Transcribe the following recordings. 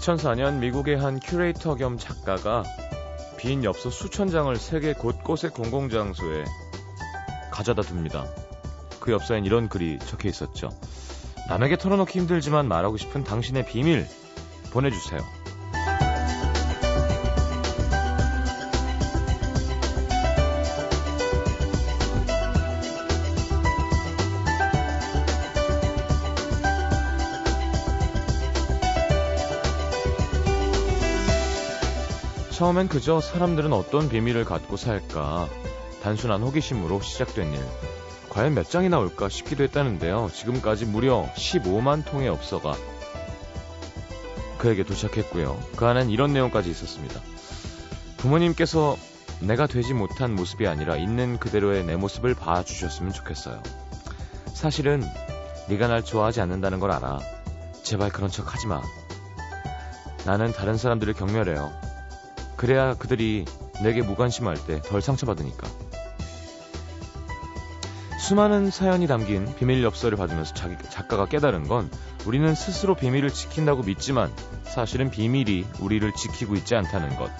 2004년 미국의 한 큐레이터 겸 작가가 빈 엽서 수천 장을 세계 곳곳의 공공장소에 가져다 둡니다. 그 엽서엔 이런 글이 적혀 있었죠. 남에게 털어놓기 힘들지만 말하고 싶은 당신의 비밀 보내주세요. 처음엔 그저 사람들은 어떤 비밀을 갖고 살까 단순한 호기심으로 시작된 일. 과연 몇 장이 나 올까 싶기도 했다는데요. 지금까지 무려 15만 통의 엽서가 그에게 도착했고요. 그 안엔 이런 내용까지 있었습니다. 부모님께서 내가 되지 못한 모습이 아니라 있는 그대로의 내 모습을 봐주셨으면 좋겠어요. 사실은 네가 날 좋아하지 않는다는 걸 알아. 제발 그런 척 하지 마. 나는 다른 사람들을 경멸해요. 그래야 그들이 내게 무관심할 때 덜 상처받으니까. 수많은 사연이 담긴 비밀 엽서를 받으면서 자기, 작가가 깨달은 건 우리는 스스로 비밀을 지킨다고 믿지만 사실은 비밀이 우리를 지키고 있지 않다는 것.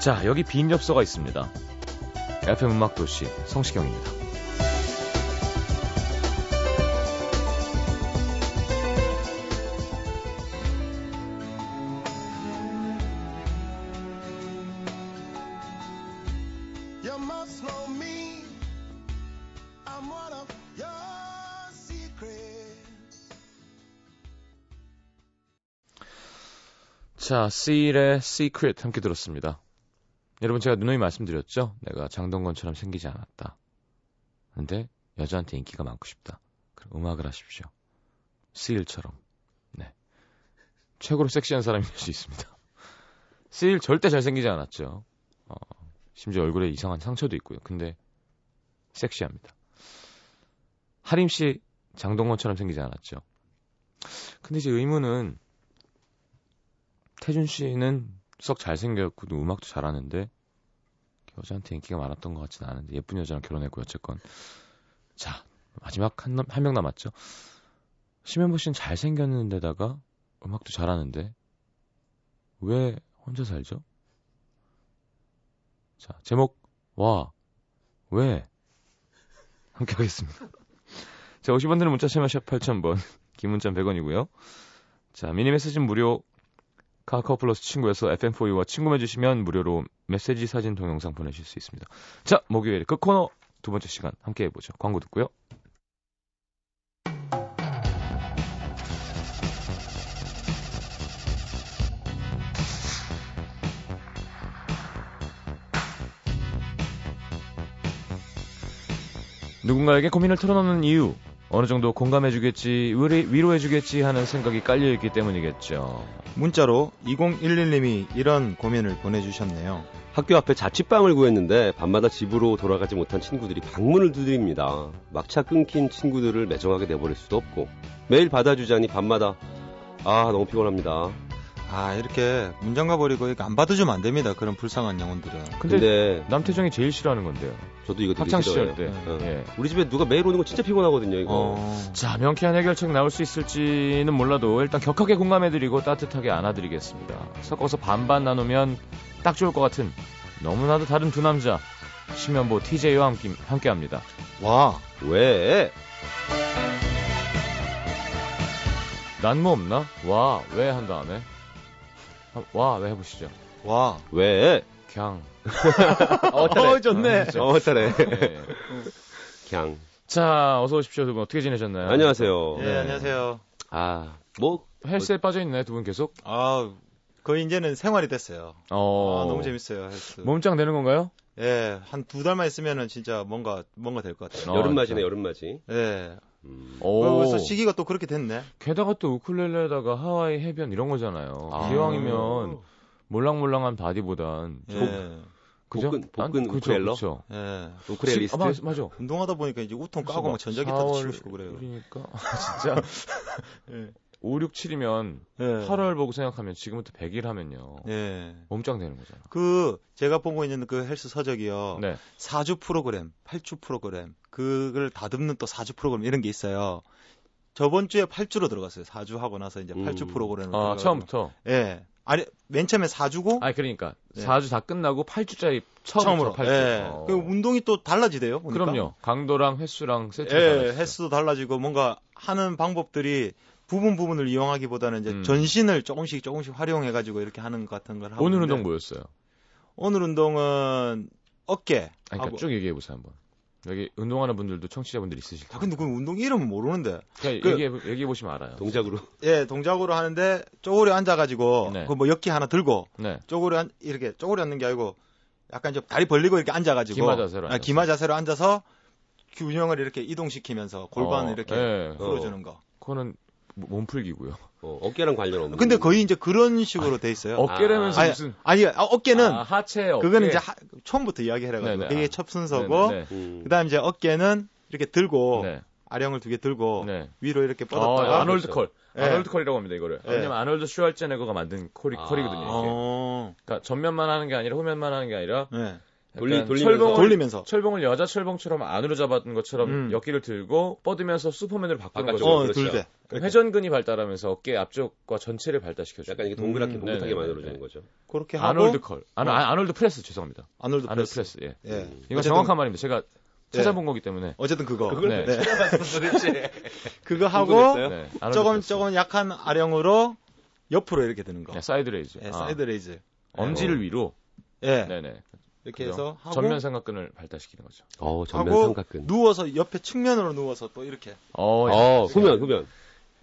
자, 여기 빈 엽서가 있습니다. FM 음악도시 성시경입니다. 자, Seal의 Secret 함께 들었습니다. 여러분 제가 누누이 말씀드렸죠? 내가 장동건처럼 생기지 않았다. 근데 여자한테 인기가 많고 싶다. 그럼 음악을 하십시오. Seal처럼. 네. 최고로 섹시한 사람이 될 수 있습니다. Seal 절대 잘생기지 않았죠. 어, 심지어 얼굴에 이상한 상처도 있고요. 근데 섹시합니다. 하림 씨 장동건처럼 생기지 않았죠. 근데 이제 의문은 태준 씨는 썩 잘생겼고 음악도 잘하는데 여자한테 인기가 많았던 것 같지는 않은데 예쁜 여자랑 결혼했고 어쨌건 자 마지막 한명 남았죠. 심현보 씨는 잘생겼는데다가 음악도 잘하는데 왜 혼자 살죠? 자 제목 와 왜? 함께 하겠습니다. 자 50원 드는 문자 참여샵 8000번 기문자 100원이고요. 자 미니 메시지 무료 카카오 플러스 친구에서 FM4U와 친구 맺으시면 무료로 메시지 사진 동영상 보내실 수 있습니다. 자, 목요일 그 코너 두 번째 시간 함께 해보죠. 광고 듣고요. 누군가에게 고민을 털어놓는 이유 어느 정도 공감해주겠지, 위로해주겠지 하는 생각이 깔려있기 때문이겠죠. 문자로 2011님이 이런 고민을 보내주셨네요. 학교 앞에 자취방을 구했는데 밤마다 집으로 돌아가지 못한 친구들이 방문을 두드립니다. 막차 끊긴 친구들을 매정하게 내버릴 수도 없고 매일 받아주자니 밤마다 아 너무 피곤합니다. 아 이렇게 문장 가 버리고 이거 안 받아주면 안 됩니다. 그런 불쌍한 영혼들은. 근데, 근데 남태정이 제일 싫어하는 건데요. 저도 이거 되게 학창 시절 때. 어. 예. 우리 집에 누가 매일 오는 거 진짜 피곤하거든요. 이거. 어... 자 명쾌한 해결책 나올 수 있을지는 몰라도 일단 격하게 공감해드리고 따뜻하게 안아드리겠습니다. 섞어서 반반 나누면 딱 좋을 것 같은 너무나도 다른 두 남자 심연보 TJ와 함께, 함께합니다. 와 왜? 난 뭐 없나? 와 왜 한 다음에 와, 왜 해보시죠. 와, 왜? 그냥. 어터래. 어, 좋네. 아, 어터래. 네. 그냥. 자, 어서 오십시오, 두 분. 어떻게 지내셨나요? 안녕하세요. 네, 네. 안녕하세요. 아, 뭐. 헬스에 뭐... 빠져있네, 두분 계속? 아, 거의 이제는 생활이 됐어요. 어. 아, 너무 재밌어요, 헬스. 몸짱 되는 건가요? 예, 한 두 달만 있으면은 진짜 뭔가, 뭔가 될 것 같아요. 어, 여름맞이네, 여름맞이. 예. 음. 오. 벌써 시기가 또 그렇게 됐네. 게다가 또 우쿨렐레에다가 하와이 해변 이런 거잖아요. 아. 기왕이면 몰랑몰랑한 body보단 예. 그죠? 복근, 복근 우쿨렐러? 그쵸. 예. ukulelist? 아, 맞아, 맞아. 운동하다 보니까 이제 웃통 까고 막 전자기타 도 치고 싶고 그래요. 그러니까. 진짜. 예. 5, 6, 7이면 예. 8월 보고 생각하면 지금부터 100일 하면요. 예. 몸짱 되는 거잖아. 그 제가 보고 있는 그 헬스 서적이요. 네. 4주 프로그램, 8주 프로그램, 그걸 다듬는 또 4주 프로그램 이런 게 있어요. 저번 주에 8주로 들어갔어요. 4주 하고 나서 이제 8주 음. 프로그램을. 아, 처음부터. 예. 아니 맨 처음에 4주고 아니 그러니까 네. 4주 다 끝나고 8주짜리 처음으로 처음으로. 8주. 예. 어. 그 운동이 또 달라지대요. 보니까. 그럼요. 강도랑 횟수랑 세트가 예, 달라지죠. 횟수도 달라지고 뭔가 하는 방법들이 부분 부분을 이용하기보다는 이제 음. 전신을 조금씩 조금씩 활용해 가지고 이렇게 하는 것 같은 걸 하고 오늘 운동 뭐였어요? 오늘 운동은 어깨 아니, 그러니까 하고 쭉 얘기해 보세요 한번. 여기 운동하는 분들도 청취자분들 있으실 아 텐데. 근데 그 운동 이름은 모르는데 그러니까 그- 얘기해 얘기해 보시면 알아요. 동작으로. 예 동작으로 하는데 쪼그려 앉아 가지고 네. 그뭐 역기 하나 들고 네. 쪼그려 앉, 이렇게 쪼그려 앉는 게 아니고 약간 좀 다리 벌리고 이렇게 앉아 가지고 기마 자세로 앉아서. 기마 자세로 앉아서 균형을 이렇게 이동시키면서 골반을 어, 이렇게 예. 풀어주는 거. 그거는 몸풀기고요. 어, 어깨랑 관련 없는. 근데 거의 이제 그런 식으로 돼 있어요. 어깨라면서 아니, 무슨 아니 아, 어깨는 아, 하체 어깨. 그거는 이제 하- 처음부터 이야기해 가지고 네네. 이게 아. 첫 순서고 네네. 음. 그다음 이제 어깨는 이렇게 들고 네. 아령을 두 개 들고 네. 위로 이렇게 어, 뻗었다가 아놀드 그렇죠. curl. 예. 아놀드 curl이라고 합니다, 이거를. 예. 왜냐면 아놀드 슈왈제네거가 만든 curl이, 아. curl이거든요, 이게. 어, 그러니까 전면만 하는 게 아니라 후면만 하는 게 아니라 네. 돌리- 돌리면서. 철봉을, 돌리면서 철봉을 여자 철봉처럼 안으로 잡았던 것처럼 음. 역기를 들고 뻗으면서 슈퍼맨으로 바꾸는 바깥쪽으로. 거죠. 어 그렇죠. 그럼 회전근이 발달하면서 어깨 앞쪽과 전체를 발달시켜줘요. 약간 이게 동그랗게 음, 봉긋하게 네네네. 만들어주는 거죠. 그렇게 하고 아놀드 curl. 아, 어. 아, 아놀드 프레스 죄송합니다. 아놀드 아놀드 press. press. 예. 예. 이건 어쨌든- 정확한 말입니다. 제가 찾아본 거기 때문에. 어쨌든 그거 네. 네. 그거 하고? 네. 조금 프레스. 조금 약한 아령으로 옆으로 이렇게 드는 거. 네, side raise. 예, 아, side raise. 엄지를 위로. 예. 네네. 이렇게 그죠? 해서 하고 전면 삼각근을 발달시키는 거죠. 어, 전면 하고 삼각근. 누워서 옆에 측면으로 누워서 또 이렇게 어, 어, 후면, 후면.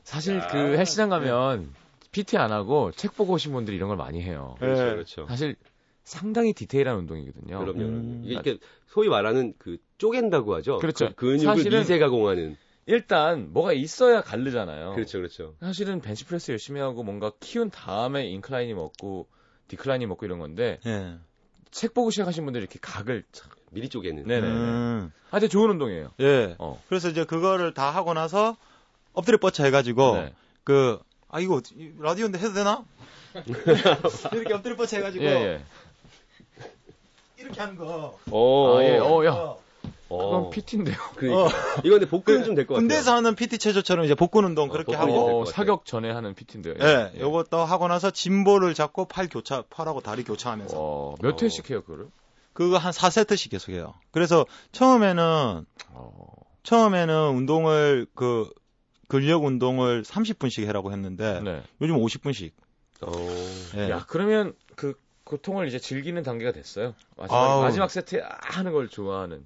사실 그 헬스장 가면 PT 안 하고 책 보고 오신 분들이 이런 걸 많이 해요. 그렇죠, 예. 그렇죠. 사실 상당히 디테일한 운동이거든요. 그럼요. 음. 이게 소위 말하는 그 쪼갠다고 하죠. 그렇죠. 그 근육을 사실은- 미세 가공하는. 일단 뭐가 있어야 가르잖아요. 그렇죠, 그렇죠. 사실은 벤치프레스 열심히 하고 뭔가 키운 다음에 인클라인이 먹고 디클라인이 먹고 이런 건데 예. 책 보고 시작하신 분들이 이렇게 각을 참- 미리 쪼개는. 네네. 음. 하여튼 좋은 운동이에요. 예. 어. 그래서 이제 그거를 다 하고 나서 엎드려 뻗쳐 해가지고 네. 그 아 이거 이 라디오인데 해도 되나? 이렇게 엎드려 뻗쳐 해가지고 예, 예. 이렇게 하는 거. 어, 아, 예. 어, 야. 어. 어. 그건 PT인데요. 그, 어. 이거 근데 복근은 좀될 것 같아요. 군대에서 하는 PT 체조처럼 이제 복근 운동 어, 그렇게 복근이 하고 어. 사격 전에 하는 PT인데요. 예, 요것도 하고 나서 짐볼을 잡고 팔 교차, 팔하고 다리 교차하면서. 어, 몇 어. 회씩 해요, 그거를? 그거 한 4세트씩 계속 해요. 그래서 처음에는, 어. 처음에는 운동을, 그, 근력 운동을 30분씩 해라고 했는데, 네. 요즘 50분씩. 어. 예. 야, 그러면 그 고통을 이제 즐기는 단계가 됐어요. 마지막. 마지막 세트에 아, 하는 걸 좋아하는.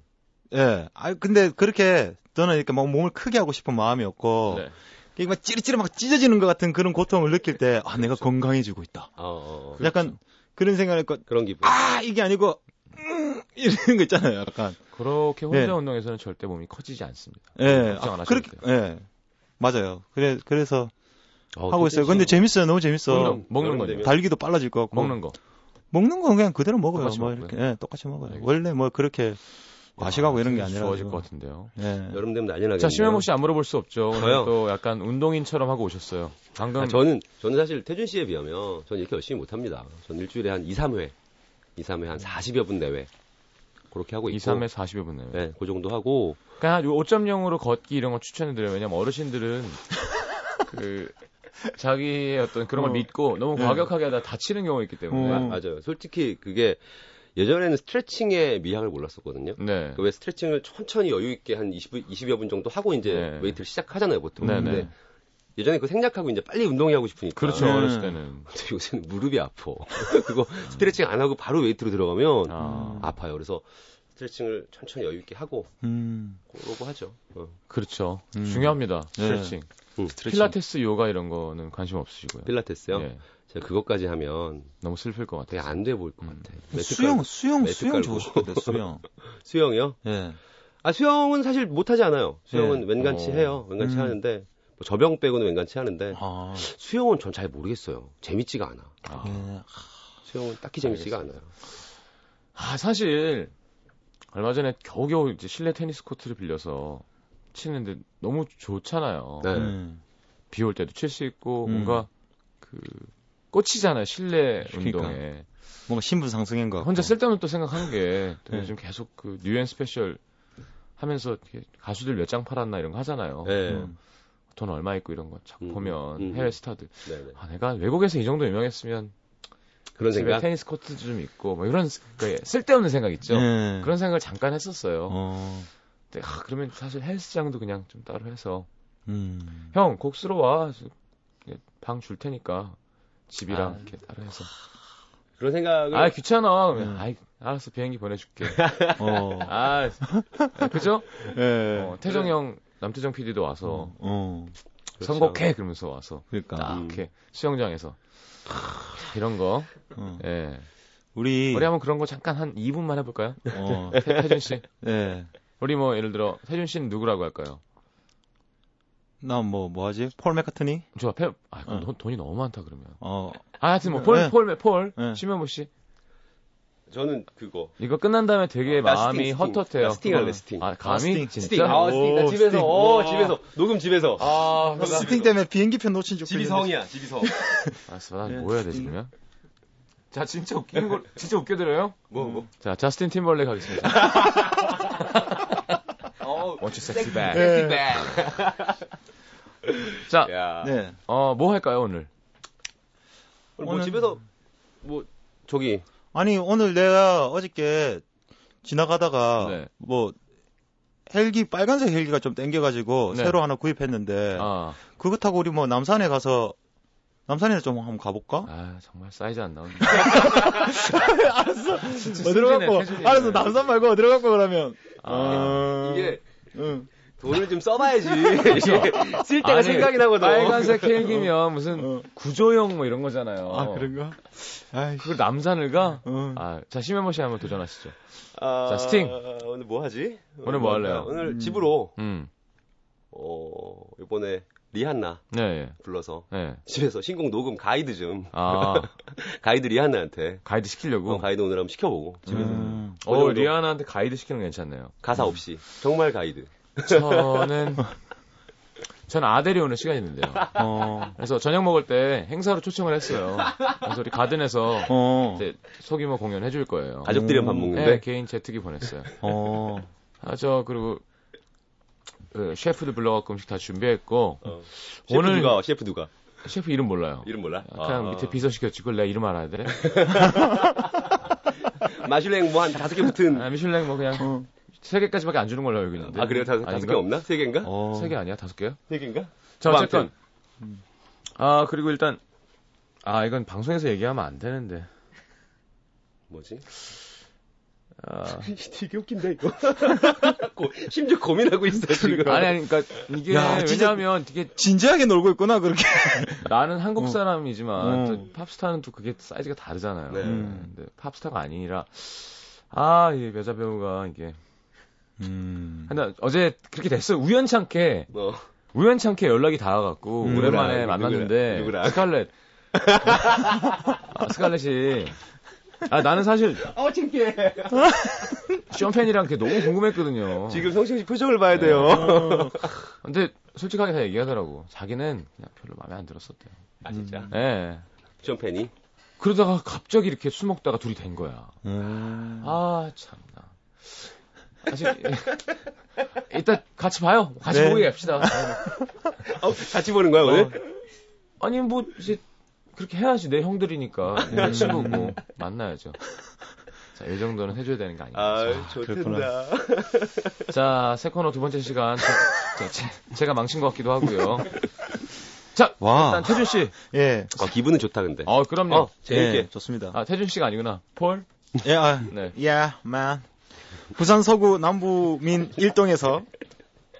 예. 아 근데 그렇게, 저는 이렇게 막 몸을 크게 하고 싶은 마음이 없고, 네. 이게 막 찌릿찌릿 막 찢어지는 것 같은 그런 고통을 느낄 때, 아, 내가 건강해지고 있다. 어, 어, 어. 약간, 그런 생각을 했고, 그런 기분. 아, 이게 아니고, 음, 이런 거 있잖아요, 약간. 그렇게 혼자 네. 운동에서는 절대 몸이 커지지 않습니다. 예. 걱정 안 아, 하셔도 그렇게, 돼요. 예. 맞아요. 그래, 그래서 어, 하고 있어요. 근데 재밌어요. 너무 재밌어. 먹는. 되면- 달기도 빨라질 것 같고. 먹는 거. 먹는 건 그냥 그대로 먹어요. 똑같이 뭐 먹고요. 이렇게. 예, 똑같이 먹어요. 알겠습니다. 원래 뭐 그렇게 과식하고 이런 게 아, 아니라. 좋아질 것 같은데요. 예. 여름 되면 난리 나겠네요. 자, 심현모 씨안 물어볼 수 없죠. 저요? 또 약간 운동인처럼 하고 오셨어요. 방금 아, 저는 저는 사실 태준 씨에 비하면 저는 이렇게 열심히 못 합니다. 저는 일주일에 한 2, 3회. 2, 3회 한 40여 분 내외. 그렇게 하고 2, 있고. 3회 40여 분네요. 네, 그 정도 하고 그냥 5.0으로 걷기 이런 거 추천해 드려요. 왜냐면 어르신들은 그 자기의 어떤 그런 걸 어. 믿고 너무 네. 과격하게 하다 다치는 경우가 있기 때문에. 어. 맞아요. 솔직히 그게 예전에는 스트레칭의 미학을 몰랐었거든요. 네. 그 왜 스트레칭을 천천히 여유 있게 한 20, 20여 분 정도 하고 이제 네. weight를 시작하잖아요, 보통. 네네. 근데 예전에 그 생략하고 이제 빨리 운동이 하고 싶으니까. 그렇죠. 음. 어렸을 때는. 근데 요새는 무릎이 아파. 그거 스트레칭 안 하고 바로 웨이트로 들어가면 아, 아파요. 그래서 스트레칭을 천천히 여유 있게 하고 음. 그러고 하죠. 어. 그렇죠. 음. 중요합니다. 스트레칭. 음. 스트레칭. 필라테스, 요가 이런 거는 관심 없으시고요. 필라테스요. 예. 제가 그것까지 하면 너무 슬플 것 같아요. 안 돼 보일 것 음. 같아. 매트 수영, 깔고. 수영, 매트 수영 깔고. 주고 싶은데, 수영. 수영이요? 예. 아 수영은 사실 못 하지 않아요. 수영은 네. 웬간치 어. 해요. 웬간치 음. 하는데 뭐 저병 빼고는 웬간치 하는데 아. 수영은 전 잘 모르겠어요. 재밌지가 않아. 아. 예. 수영은 딱히 재밌지가 알겠습니다. 않아요. 아, 사실 얼마 전에 겨우겨우 이제 실내 테니스 코트를 빌려서 치는데 너무 좋잖아요. 네. 음. 비올 때도 칠 수 있고 음. 뭔가 그 꽂히잖아요. 실내 그러니까. 운동에. 뭔가 신분 상승인 것 같고. 혼자 쓸데없는 또 생각한 게 또 네. 요즘 계속 그 뉴엔 스페셜 하면서 가수들 몇 장 팔았나 이런 거 하잖아요. 네. 음. 돈 얼마 있고 이런 거 자꾸 음, 보면 음. 해외 스타들 네네. 아 내가 외국에서 이 정도 유명했으면 그런 생각. 테니스 코트 좀 있고 뭐 이런 그 쓸데없는 생각 있죠. 네. 그런 생각을 잠깐 했었어요. 어. 근데 아, 그러면 사실 헬스장도 그냥 좀 따로 해서 음. 형 곡수로 와. 방 줄 테니까 집이랑 아. 이렇게 따로 해서. 그런 생각을. 아 귀찮아. 그러면 음. 아이 알았어 비행기 보내줄게. 어. 아 그죠? 예. 어, 태정 형 남태정 PD도 와서 어. 그렇죠. 선곡해 그러면서 와서 그러니까. 딱 음. 이렇게 수영장에서 이런 거. 어. 예. 우리 우리 한번 그런 거 잠깐 한 2분만 해볼까요? 어. 태, 태준 씨. 예. 우리 뭐 예를 들어 태준 씨는 누구라고 할까요? 나 뭐 뭐 하지? 폴 맥카트니? 저 페, 아 그럼 어. 돈, 돈이 너무 많다 그러면. 어. 아, 하여튼 뭐 폴, 네. 폴, 폴, 네. 심현보 씨. 저는 그거. 이거 끝난 다음에 되게 나 마음이 스팅, 스팅. 헛헛해요. 나 스팅 할래. 스팅. 아, 감히? 스팅, 진짜? 스팅. 아, 스팅. 나 오, 집에서. 스팅. 어, 와. 집에서. 녹음 집에서. 아, 그거 스팅 때문에 비행기표 놓친 적 집이. 성이야, 집이 성. 알았어. 나 네, 뭐 해야 되지. 그러면? 자, 진짜 웃기는 거, 진짜 웃겨드려요? 뭐, 뭐. 자, 자스틴 팀벌레 가겠습니다. 어, What's your sexy bag? 네. 자, 야. 네. 어, 뭐 할까요, 오늘? 오늘 뭐 오늘- 집에서, 뭐, 저기, 아니 오늘 내가 어저께 지나가다가 네. 뭐 헬기 빨간색 헬기가 좀 땡겨가지고 네. 새로 하나 구입했는데 아, 그거 타고 우리 뭐 남산에 가서 남산에 좀 한번 가볼까? 아, 정말 사이즈 안 나오네. 알았어. 어디로 갖고? 태준이네. 알았어 남산 말고 어디로 갖고 그러면? 아, 어, 이게 응. 돈을 좀 써봐야지. 이게 쓸 때가 아니, 생각이 나거든. 빨간색 헬기면 무슨 어. 구조형 뭐 이런 거잖아요. 아 그런가? 아이. 그걸 남산을 가? 어. 아, 자, 씨 한번 도전하시죠. 아, 자, 스팅. 오늘 뭐 하지? 오늘 뭐 할래요? 오늘 음. 집으로, 음, 어, 이번에 리한나 네, 예. 불러서 네. 집에서 신곡 녹음 가이드 좀. 아, 가이드 리한나한테. 가이드 시키려고? 어, 가이드 오늘 한번 시켜보고. 집에서. 음. 어, 어느 정도? 리아나한테 가이드 시키는 거 괜찮네요. 가사 없이. 정말 가이드. 저는, 저는 아델이 오는 시간이 있는데요. 어. 그래서 저녁 먹을 때 행사로 초청을 했어요. 그래서 우리 가든에서 어. 이제 소규모 공연 해줄 거예요. 가족들이랑 밥 음. 먹는데. 네, 개인 제트기 보냈어요. 어. 아, 저, 그리고, 그 셰프들 불러갖고 음식 다 준비했고, 어. 셰프 오늘- 누가, 셰프 누가? 셰프 이름 몰라요. 이름 몰라? 그냥 아. 밑에 비서 시켰지. 그걸 내가 이름 알아야 돼? 마슐랭 뭐 한 다섯 개 붙은. 아, 미슐랭 뭐 그냥 어. 세 개까지밖에 안 주는 걸로 알고 있는데. 아, 그래요? 다섯, 다섯 개? 없나? 세 개인가? 어. 세개 아니야? 다섯 개요? 세 개인가? 자, 뭐 어쨌건. 아, 그리고 일단, 아, 이건 방송에서 얘기하면 안 되는데. 뭐지? 아, 되게 웃긴데, 이거. 고- 심지어 고민하고 있어, 지금. 아니, 아니, 그러니까 이게 야, 진짜- 왜냐하면 이게 진지하게 놀고 있구나 그렇게. 나는 한국 어. 사람이지만 어. 또 팝스타는 또 그게 사이즈가 다르잖아요. 네. 음. 근데 팝스타가 아니라 아, 이 여자 배우가 이게. 음. 근데 어제 그렇게 됐어요. 우연찮게 어. 우연찮게 연락이 닿아갖고 음. 오랜만에 누구랑, 만났는데 누구랑? 스칼렛. 아, 스칼렛이. 아 나는 사실 아, 창피해. 쇼팬이랑 그게 너무 궁금했거든요. 지금 성시경 씨 표정을 봐야 돼요. 어. 근데 솔직하게 다 얘기하더라고. 자기는 그냥 별로 마음에 안 들었었대요. 아, 진짜? 예. 쇼팬이? 그러다가 갑자기 이렇게 술 먹다가 둘이 된 거야. 음. 아, 참나. 아직, 이따 같이 봐요. 같이 네. 보게 합시다. 어, 같이 보는 거야, 오늘? 아니, 뭐, 이제, 그렇게 해야지. 내 형들이니까. 내 친구고. 만나야죠. 자, 이 정도는 해줘야 되는 거 아닌가. 아. 좋든다. 자, 세 코너 두 번째 시간. 제, 제, 제가 망친 것 같기도 하고요. 자, 와. 일단 태준 씨. 예. 어, 기분은 좋다, 근데. 어, 그럼요. 어, 재밌게. 예, 좋습니다. 아, 태준 씨가 아니구나. 폴? 예, 아, 네. yeah, man. 부산 서구 남부민 일동에서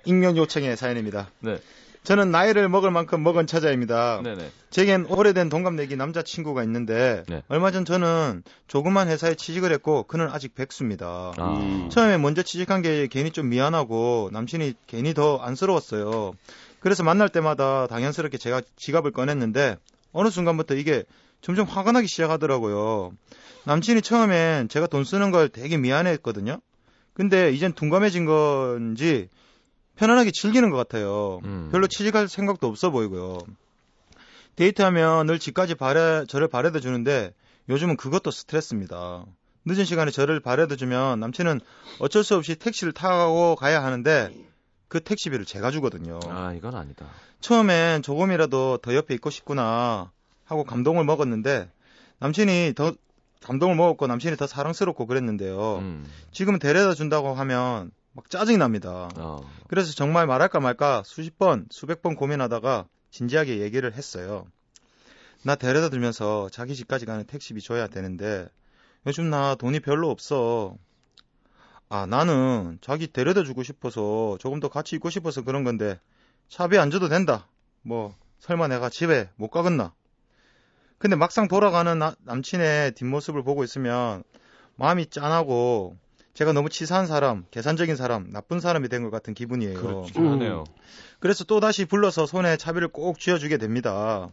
익명 요청의 사연입니다. 네. 저는 나이를 먹을 만큼 먹은 처자입니다. 네네. 제겐 오래된 동갑내기 남자친구가 있는데 네. 얼마 전 저는 조그만 회사에 취직을 했고 그는 아직 백수입니다. 아. 음. 처음에 먼저 취직한 게 괜히 좀 미안하고 남친이 괜히 더 안쓰러웠어요. 그래서 만날 때마다 당연스럽게 제가 지갑을 꺼냈는데 어느 순간부터 이게 점점 화가 나기 시작하더라고요. 남친이 처음엔 제가 돈 쓰는 걸 되게 미안해했거든요. 근데 이젠 둔감해진 건지 편안하게 즐기는 것 같아요. 음. 별로 취직할 생각도 없어 보이고요. 데이트하면 늘 집까지 바래, 저를 바래다 주는데 요즘은 그것도 스트레스입니다. 늦은 시간에 저를 바래다 주면 남친은 어쩔 수 없이 택시를 타고 가야 하는데 그 택시비를 제가 주거든요. 아, 이건 아니다. 처음엔 조금이라도 더 옆에 있고 싶구나 하고 감동을 먹었는데 남친이 더 감동을 먹었고 남친이 더 사랑스럽고 그랬는데요. 음. 지금은 데려다 준다고 하면 막 짜증이 납니다. 어. 그래서 정말 말할까 말까 수십 번, 수백 번 고민하다가 진지하게 얘기를 했어요. 나 데려다 주면서 자기 집까지 가는 택시비 줘야 되는데 요즘 나 돈이 별로 없어. 아, 나는 자기 데려다 주고 싶어서 조금 더 같이 있고 싶어서 그런 건데 차비 안 줘도 된다. 뭐 설마 내가 집에 못 가겠나? 근데 막상 돌아가는 나- 남친의 뒷모습을 보고 있으면 마음이 짠하고 제가 너무 치사한 사람, 계산적인 사람, 나쁜 사람이 된 것 같은 기분이에요. 그렇긴 하네요. 그래서 또 다시 불러서 손에 차비를 꼭 쥐어주게 됩니다.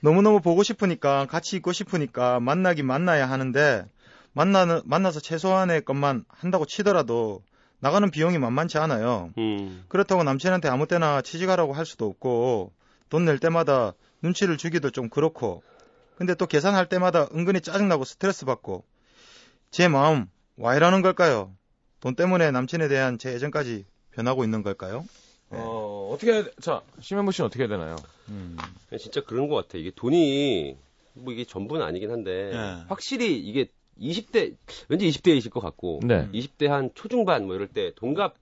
너무너무 보고 싶으니까 같이 있고 싶으니까 만나긴 만나야 하는데 만나는 만나서 최소한의 것만 한다고 치더라도 나가는 비용이 만만치 않아요. 음. 그렇다고 남친한테 아무 때나 취직하라고 할 수도 없고 돈 낼 때마다 눈치를 주기도 좀 그렇고 근데 또 계산할 때마다 은근히 짜증나고 스트레스 받고 제 마음 와 이러는 걸까요? 돈 때문에 남친에 대한 제 애정까지 변하고 있는 걸까요? 네. 어, 어떻게 해야, 돼? 자, 심현보 씨는 어떻게 해야 되나요? 음. 진짜 그런 것 같아. 이게 돈이 뭐 이게 전부는 아니긴 한데 네. 확실히 이게 20대 왠지 20대이실 것 같고 네. 20대 한 초중반 뭐 이럴 때 동갑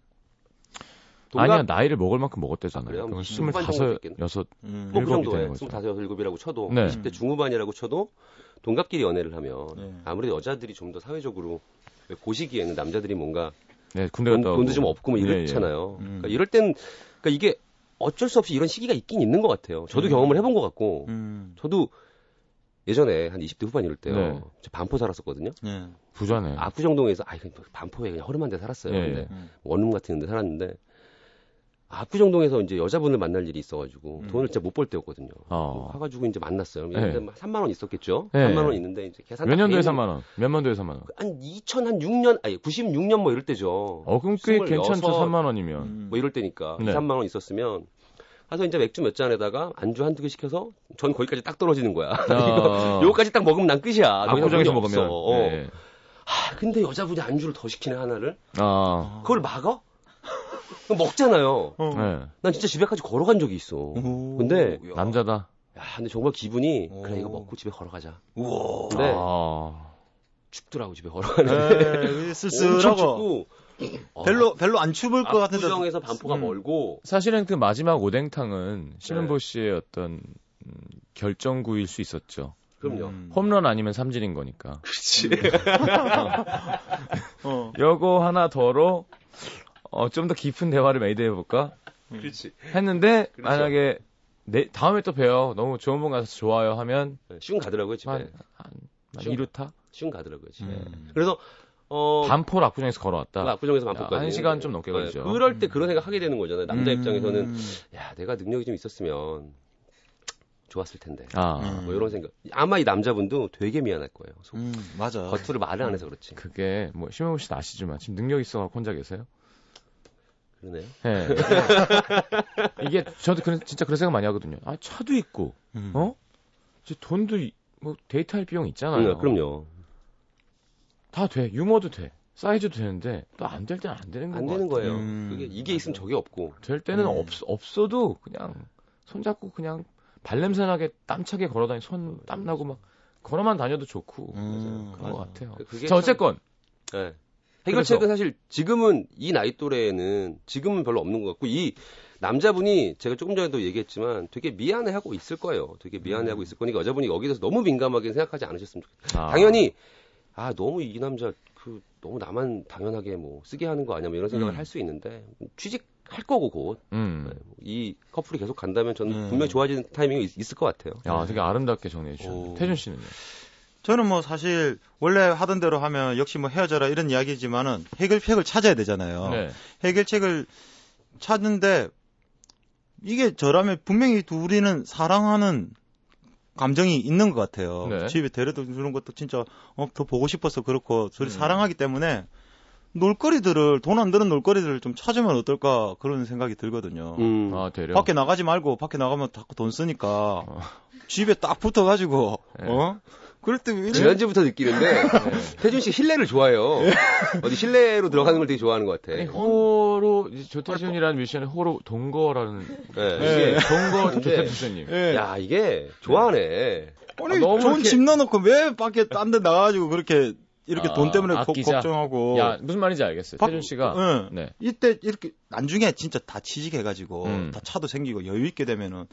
아니야, 나이를 먹을 만큼 먹었대잖아요. 아? 그럼 스무 반 정도 25, 됐겠네. 6, 음. 뭐그 일곱이 정도에 되는 거죠. 25, 7이라고 쳐도 네. 20대 중후반이라고 쳐도 동갑끼리 연애를 하면 네. 아무래도 여자들이 좀 더 사회적으로 보시기에는 남자들이 뭔가 네, 군대 돈, 갔다 오고. 돈도 좀 없고 뭐 예, 예. 이렇잖아요. 음. 그러니까 이럴 땐 그러니까 이게 어쩔 수 없이 이런 시기가 있긴 있는 것 같아요. 저도 음. 경험을 해본 것 같고 음. 저도 예전에 한 20대 후반 이럴 때요. 네. 저 반포 살았었거든요. 네. 부자네. 압구정동에서 아이 그냥 반포에 그냥 허름한 데 살았어요. 예, 근데 예. 음. 원룸 같은 데 살았는데 압구정동에서 이제 여자분을 만날 일이 있어가지고 음. 돈을 진짜 못 벌 때였거든요. 어. 가가지고 이제 만났어요. 네. 예를 3만 원 있었겠죠. 네. 3만 원 있는데 이제 계산 몇다 년도에 돼 있는- 3만 원? 몇 년도에 3만 원? 한 2006년 아니 96년 뭐 이럴 때죠. 어, 그럼 꽤 26. 괜찮죠, 3만 원이면. 음. 뭐 이럴 때니까 네. 2, 3만 원 있었으면 가서 이제 맥주 몇 잔에다가 안주 한두 개 시켜서 전 거기까지 딱 떨어지는 거야. 아, 요거까지 딱 먹으면 난 끝이야. 더 이상 압구정에서 먹으면. 어. 예. 하, 근데 여자분이 안주를 더 시키네 하나를. 아, 그걸 막어? 그럼 먹잖아요. 어. 네. 난 진짜 집에까지 걸어간 적이 있어. 오. 근데 야. 남자다. 야, 근데 정말 기분이 오. 그래 이거 먹고 집에 걸어가자. 우와. 근데 아, 춥더라고 집에 걸어가는데. 네, 쓸쓸하고 춥고. 어, 별로 별로 안 추울 것 같은데. 압구정에서 반포가 음. 멀고 사실은 그 마지막 오뎅탕은 네. 심현보 씨의 어떤 음, 결정구일 수 있었죠. 그럼요. 음. 홈런 아니면 삼진인 거니까. 그렇지. 어. 요거 하나 더로 어, 좀 더 깊은 대화를 made 해 볼까? 그렇지. 했는데 그렇죠. 만약에 내, 다음에 또 봬요. 너무 좋은 분 가서 좋아요 하면 쉬운 가더라고요 집에. 한, 한, 한 쉬운 2루타? 쉬운 가더라고요 집에. 음. 그래서 어 반포 압구정에서 걸어왔다. 그 압구정에서 반포까지 야, 한 시간 좀 넘게 걸리죠. 그럴 때 그런 생각 하게 되는 거잖아요. 남자 음. 입장에서는 야 내가 능력이 좀 있었으면 좋았을 텐데. 아, 음. 뭐 이런 생각. 아마 이 남자분도 되게 미안할 거예요. 속- 음, 맞아. 겉으로 말을 안 해서 그렇지. 그게 뭐 심은보 씨도 아시지만 지금 능력 있어서 혼자 계세요? 그러네요. 예. 이게 저도 그런, 진짜 그런 생각 많이 하거든요. 아 차도 있고 음. 어? 이제 돈도 이- 뭐 데이트할 비용 있잖아요. 음, 그럼요. 다 돼. 유머도 돼. 사이즈도 되는데 또 안 될 때는 안 되는 안거 되는 거예요. 음. 그게 이게 있으면 저게 없고. 될 때는 음. 없, 없어도 그냥 손잡고 그냥 발냄새 나게 땀차게 걸어다니 손 땀 나고 막 걸어만 다녀도 좋고 음, 그런 것 맞아. 같아요. 그게 자 참- 어쨌건 예. 해결책은 사실 지금은 이 나이 또래에는 지금은 별로 없는 것 같고 이 남자분이 제가 조금 전에도 얘기했지만 되게 미안해하고 있을 거예요. 되게 미안해하고 있을 거니까 여자분이 여기에 대해서 너무 민감하게 생각하지 않으셨으면 좋겠어요. 아, 당연히 아 너무 이 남자 그 너무 나만 당연하게 뭐 쓰게 하는 거 아니야 뭐 이런 생각을 음. 할수 있는데 취직할 거고 곧 음. 이 커플이 계속 간다면 저는 음. 분명히 좋아지는 타이밍이 있, 있을 것 같아요. 야 되게 아름답게 정리해 주셨네. 오. 태준 씨는요? 저는 뭐 사실 원래 하던 대로 하면 역시 뭐 헤어져라 이런 이야기지만은 해결책을 찾아야 되잖아요. 네. 해결책을 찾는데 이게 저라면 분명히 둘이는 사랑하는 감정이 있는 것 같아요. 네. 집에 데려다 주는 것도 진짜 어, 더 보고 싶어서 그렇고 둘이 음. 사랑하기 때문에 놀거리들을 돈 안 드는 놀거리들을 좀 찾으면 어떨까 그런 생각이 들거든요. 음. 아. 밖에 나가지 말고 밖에 나가면 자꾸 돈 쓰니까 집에 딱 붙어가지고 네. 어 그럴 때 왜? 지난주부터 느끼는데 네. 태준 씨 실내를 좋아해요. 어디 실내로 들어가는 걸 되게 좋아하는 것 같아. 아니, 호로 조태준이라는 뮤지션의 호로 동거라는 네. 네. 이게 동거 조태준님. 예. 야, 이게 좋아하네. 아니 아, 너무 좋은 이렇게- 집 넣어놓고 왜 밖에 딴 데 나가지고 그렇게 이렇게 아, 돈 때문에 고- 아끼자. 걱정하고 야 무슨 말인지 알겠어요. 박- 태준 씨가 응. 네. 이때 이렇게 나중에 진짜 다 취직해가지고 음. 다 차도 생기고 여유 있게 되면은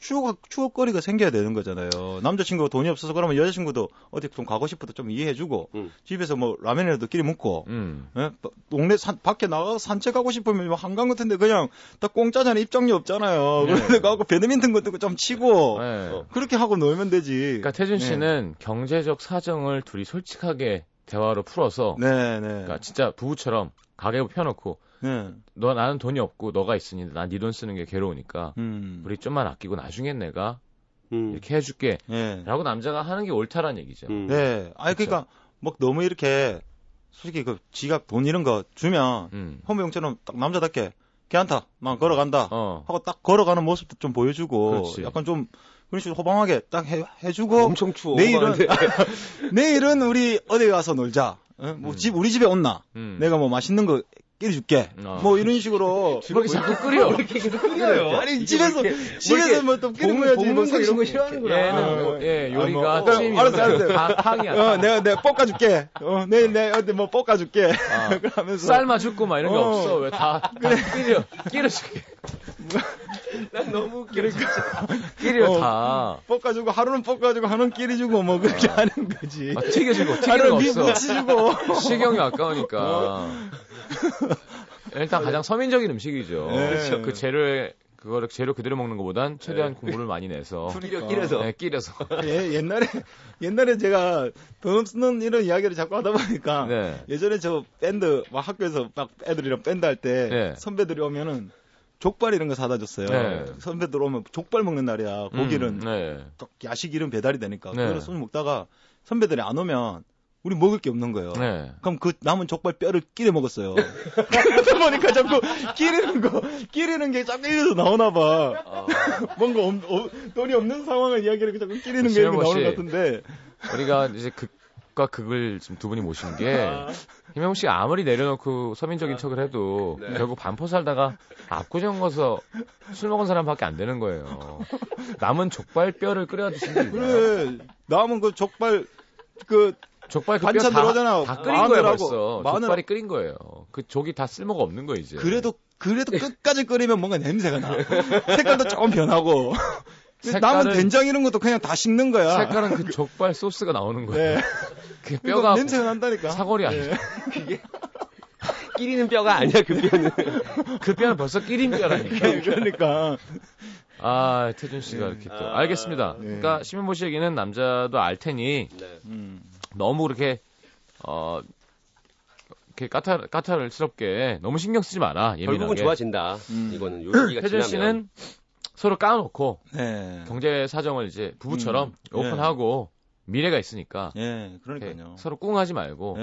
추억 추억거리가 생겨야 되는 거잖아요. 남자친구가 돈이 없어서 그러면 여자친구도 어디 좀 가고 싶어도 좀 이해해주고 음. 집에서 뭐 라면이라도 끼리 먹고 음. 예? 동네 산, 밖에 나가서 산책하고 싶으면 뭐 한강 같은데 그냥 다 공짜잖아 입장료 없잖아요. 네. 그런데 가고 배드민턴 같은 거 좀 치고 네. 어. 그렇게 하고 놀면 되지. 그러니까 태준 네. 씨는 경제적 사정을 둘이 솔직하게 대화로 풀어서 네, 네. 그러니까 진짜 부부처럼 가계부 펴놓고 네. 너 나는 돈이 없고 너가 있으니 난 네 돈 쓰는 게 괴로우니까 음. 우리 좀만 아끼고 나중엔 내가 음. 이렇게 해줄게 예. 라고 남자가 하는 게 옳다란 얘기죠. 음. 네. 아니 그쵸. 그러니까 뭐 너무 이렇게 솔직히 그 지갑 돈 이런 거 주면 음. 헌병처럼 딱 남자답게 괜찮다. 막 걸어간다. 어. 하고 딱 걸어가는 모습도 좀 보여주고 그렇지. 약간 좀 그런 식으로 호방하게 딱 해, 해주고 엄청 추워. 내일은. 내일은 우리 어디 가서 놀자. 어? 뭐 음. 집 우리 집에 온나. 음. 내가 뭐 맛있는 거 끼리 줄게. 어. 뭐 이런 식으로 그렇게 자꾸 끓여. 끓여요. 아니 집에서 집에서 뭐또 끼리 먹어야지 뭐 이런 거거 싫어하는구나. 얘는 어. 뭐, 예, 아, 요리가 뭐, 어, 알았어, 알았어. 다 탕이야. 어, 탕. 내가 내가 볶아줄게. 어, 내일 내가 어디 뭐 볶아줄게. 아, 그러면서 삶아 죽고 막 이런 게 어. 없어. 왜 다, 다 끼려, 끼려 줄게. 난 너무 웃겨. 그러니까 끼려 어. 다. 볶아주고 하루는 볶아주고 하루는 끼리 주고 뭐 그렇게 하는 거지. 아, 튀겨주고, 거 하루는 미. 무치주고. 식용이 아까우니까. 일단 가장 서민적인 음식이죠. 네. 그렇죠. 그 재료에, 그거를 재료 그대로 먹는 것보단 최대한 국물을 많이 내서. 끼려, 끼려서. 네, 끼려서. 예, 옛날에 옛날에 제가 돈 없는 이런 이야기를 자꾸 하다 보니까 네. 예전에 저 밴드 막 학교에서 막 애들이랑 밴드 할때 네. 선배들이 오면은 족발 이런 거 사다 줬어요. 네. 선배들 오면 족발 먹는 날이야. 고기는 음, 네. 딱 야식 이름 배달이 되니까. 네. 그래서 술 먹다가 선배들이 안 오면 우리 먹을 게 없는 거예요. 네. 그럼 그 남은 족발 뼈를 끼려 먹었어요. 그러다 보니까 자꾸 끼리는 거, 끼리는 게 자꾸 입에서 나오나 봐. 어, 뭔가 없- 어, 돈이 없는 상황을 이야기를 자꾸 끼리는 게 신영모 나오는 씨. 것 같은데. 우리가 이제 극과 극을 지금 두 분이 모신 게 아. 김영우 씨가 아무리 내려놓고 서민적인 척을 해도 네. 결국 반포 살다가 압구정 가서 술 먹은 사람밖에 안 되는 거예요. 남은 족발 뼈를 끓여 게 있나요? 그래. 남은 그 족발, 그, 족발 그 반찬 들어가잖아. 다 끓인 거예요 벌써. 마늘- 족발이 끓인 거예요. 그 족이 다 쓸모가 없는 거 이제. 그래도, 그래도 끝까지 끓이면 뭔가 냄새가 나. 색깔도 조금 변하고. 색깔은- 남은 된장 이런 것도 그냥 다 식는 거야. 색깔은 그 족발 소스가 나오는 거예요. 네. 그 뼈가 냄새가 난다니까. 사거리 아니야. 네. 끼리는 뼈가 아니야, 그 뼈는. 그 뼈는 벌써 끼린 뼈라니까. 그러니까. 아 태준 씨가 이렇게 또 아, 알겠습니다. 네. 그러니까 시민보 씨 얘기는 남자도 알 테니 네. 음. 너무 그렇게 어 이렇게 까탈 까탈스럽게 너무 신경 쓰지 마라 결국은 예민하게. 좋아진다. 음. 이거는 요 시기가 태준. 씨는 서로 까놓고 네. 경제 사정을 이제 부부처럼 음, 오픈하고 미래가 있으니까 예, 이렇게 그러니까요. 서로 꿍하지 말고. 예.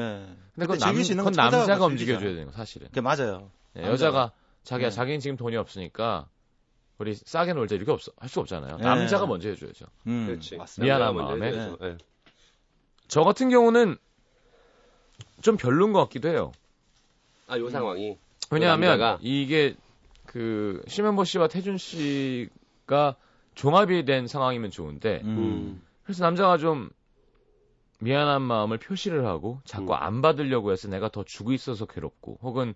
근데 그건, 남, 그건 남자가. 움직여줘야 되는 거 사실은. 그게 맞아요. 예, 남자가. 여자가 자기가 네. 자기는 지금 돈이 없으니까 우리 싸게 놀자 이렇게 없어 할수 없잖아요. 네. 남자가 먼저 해줘야죠. 음, 그렇지. 맞습니다. 미안한 마음에. 저 같은 경우는 좀 별론 것 같기도 해요. 아, 요 상황이. 왜냐하면 남자가? 이게 그 심현보 씨와 태준 씨가 종합이 된 상황이면 좋은데 음. 그래서 남자가 좀 미안한 마음을 표시를 하고 자꾸 음. 안 받으려고 해서 내가 더 주고 있어서 괴롭고 혹은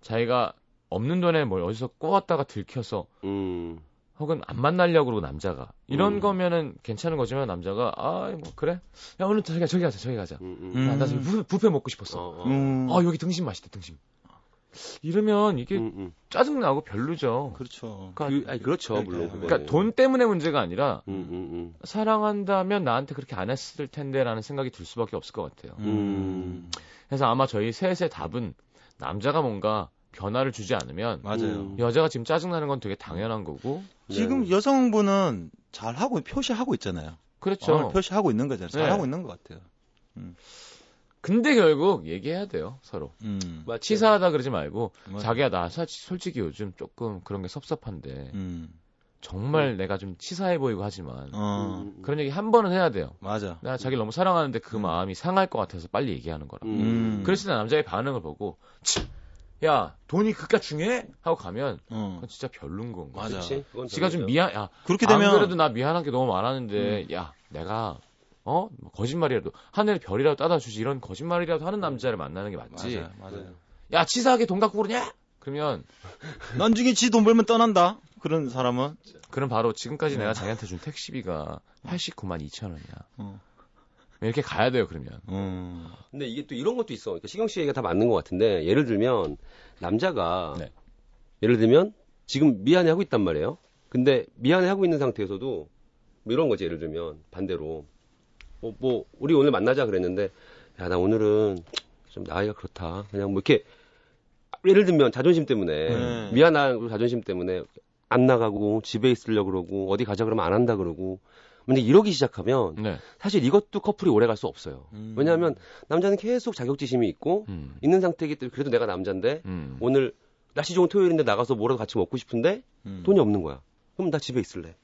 자기가 없는 돈에 뭘 어디서 꼬았다가 들켜서 음. 혹은 안 만나려고 그러고 남자가 이런 음. 거면은 괜찮은 거지만 남자가 아 뭐 그래 야 오늘 저기 저기 가자 저기 가자 음, 음. 음. 야, 나 지금 부, 뷔페 먹고 싶었어 어, 어. 음. 아 여기 등심 맛있다 등심 이러면 이게 음, 음. 짜증 나고 별로죠 그렇죠. 그러니까, 그, 아니, 그렇죠, 물론. 그러니까 그러니까 돈 때문에 문제가 아니라 음, 음, 사랑한다면 나한테 그렇게 안 했을 텐데라는 생각이 들 수밖에 없을 것 같아요 음. 그래서 아마 저희 셋의 답은 남자가 뭔가 변화를 주지 않으면 맞아요. 음. 여자가 지금 짜증나는 건 되게 당연한 거고 지금 네. 여성분은 잘 하고 표시하고 있잖아요. 그렇죠 어, 표시하고 있는 거잖아요. 잘 네. 하고 있는 것 같아요. 근데 결국 얘기해야 돼요 서로 음. 치사하다 그러지 말고 맞아요. 자기야 나 사- 솔직히 요즘 조금 그런 게 섭섭한데 음. 정말 내가 좀 치사해 보이고 하지만 어. 음, 그런 얘기 한 번은 해야 돼요. 맞아. 내가 자기를 너무 사랑하는데 그 음. 마음이 상할 것 같아서 빨리 얘기하는 거라. 음. 음. 그랬을 때 남자의 반응을 보고 치, 야 돈이 그깟 중요해 하고 가면 어. 그건 진짜 별론 건 거야. 맞아. 그치? 그건 지가 좀 별로죠. 미안, 야 그렇게 안 되면 그래도 나 미안한 게 너무 많았는데 야 내가 어뭐 거짓말이라도 하늘에 별이라도 따다 주지 이런 거짓말이라도 하는 남자를 만나는 게 맞지. 맞아요, 맞아요. 야 치사하게 돈 갖고 그러냐? 그러면 나중에 지 돈 벌면 떠난다. 그런 사람은. 그럼 바로 지금까지 네. 내가 자기한테 준 택시비가 89만 2천 원이야. 어. 이렇게 가야 돼요 그러면. 음. 근데 이게 또 이런 것도 있어. 그러니까 시경 씨 얘기가 다 맞는 것 같은데 예를 들면 남자가 네. 예를 들면 지금 미안해 하고 있단 말이에요. 근데 미안해 하고 있는 상태에서도 뭐 이런 거지 예를 들면 반대로 뭐, 뭐 우리 오늘 만나자 그랬는데 야 나 오늘은 좀 나이가 그렇다. 그냥 뭐 이렇게 예를 들면 자존심 때문에 네. 미안한 자존심 때문에 안 나가고 집에 있으려고 그러고 어디 가자 그러면 안 한다 그러고 근데 이러기 시작하면 네. 사실 이것도 커플이 오래 갈 수 없어요. 음. 왜냐하면 남자는 계속 자격지심이 있고 음. 있는 상태이기 때문에 그래도 내가 남자인데 음. 오늘 날씨 좋은 토요일인데 나가서 뭐라도 같이 먹고 싶은데 음. 돈이 없는 거야. 그럼 나 집에 있을래.